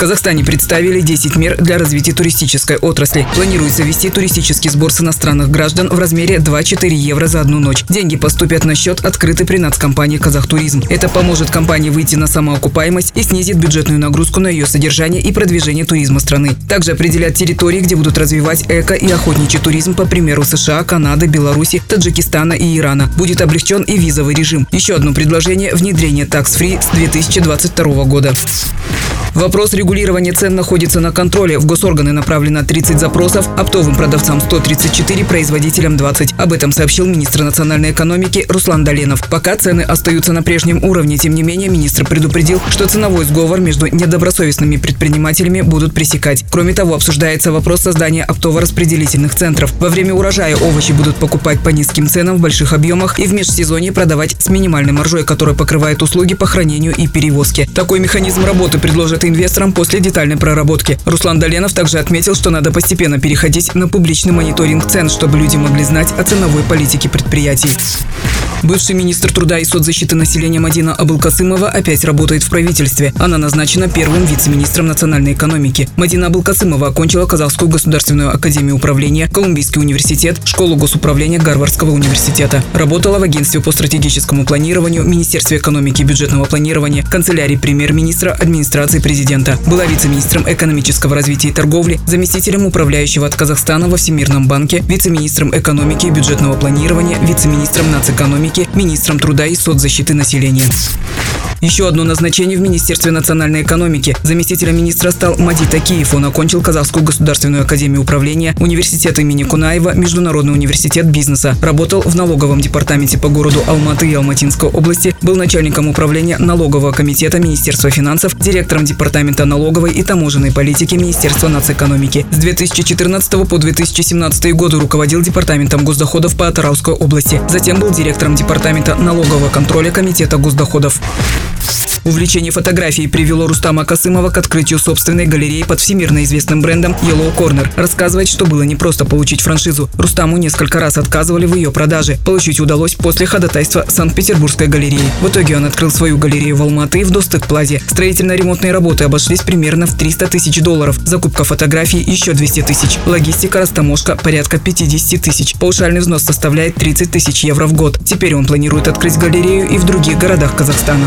Казахстане представили 10 мер для развития туристической отрасли. Планируется ввести туристический сбор с иностранных граждан в размере 2-4 евро за одну ночь. Деньги поступят на счет открытой при нацкомпании «Казахтуризм». Это поможет компании выйти на самоокупаемость и снизит бюджетную нагрузку на ее содержание и продвижение туризма страны. Также определят территории, где будут развивать эко- и охотничий туризм, по примеру США, Канады, Беларуси, Таджикистана и Ирана. Будет облегчен и визовый режим. Еще одно предложение – внедрение такс-фри с 2022 года. Вопрос регулирования цен находится на контроле. В госорганы направлено 30 запросов, оптовым продавцам 134, производителям 20. Об этом сообщил министр национальной экономики Руслан Доленов. Пока цены остаются на прежнем уровне, тем не менее министр предупредил, что ценовой сговор между недобросовестными предпринимателями будут пресекать. Кроме того, обсуждается вопрос создания оптово-распределительных центров. Во время урожая овощи будут покупать по низким ценам в больших объемах и в межсезонье продавать с минимальной маржой, которая покрывает услуги по хранению и перевозке. Такой механизм работы предложит это инвесторам после детальной проработки. Руслан Доленов также отметил, что надо постепенно переходить на публичный мониторинг цен, чтобы люди могли знать о ценовой политике предприятий. Бывший министр труда и соцзащиты населения Мадина Абылкасымова опять работает в правительстве. Она назначена первым вице-министром национальной экономики. Мадина Абылкасымова окончила Казахскую государственную академию управления, Колумбийский университет, школу госуправления Гарвардского университета. Работала в агентстве по стратегическому планированию, Министерстве экономики и бюджетного планирования, канцелярии премьер-министра, администрации президента. Была вице-министром экономического развития и торговли, заместителем управляющего от Казахстана во Всемирном банке, вице-министром экономики и бюджетного планирования, вице-министром нацэкономики, министром труда и соцзащиты населения. Еще одно назначение в Министерстве национальной экономики. Заместителем министра стал Мади Такиев. Он окончил Казахскую государственную академию управления, университет имени Кунаева, Международный университет бизнеса. Работал в налоговом департаменте по городу Алматы и Алматинской области. Был начальником управления налогового комитета Министерства финансов, директором департамента налоговой и таможенной политики Министерства нацэкономики. С 2014 по 2017 годы руководил департаментом госдоходов по Атарауской области. Затем был директором департамента налогового контроля Комитета госдоходов. Увлечение фотографией привело Рустама Касымова к открытию собственной галереи под всемирно известным брендом Yellow Corner. Рассказывает, что было не просто получить франшизу. Рустаму несколько раз отказывали в ее продаже. Получить удалось после ходатайства Санкт-Петербургской галереи. В итоге он открыл свою галерею в Алматы в Достык-Плазе. Строительно-ремонтные работы обошлись примерно в 300 тысяч долларов. Закупка фотографий еще 200 тысяч. Логистика, растаможка порядка 50 тысяч. Паушальный взнос составляет 30 тысяч евро в год. Теперь он планирует открыть галерею и в других городах Казахстана.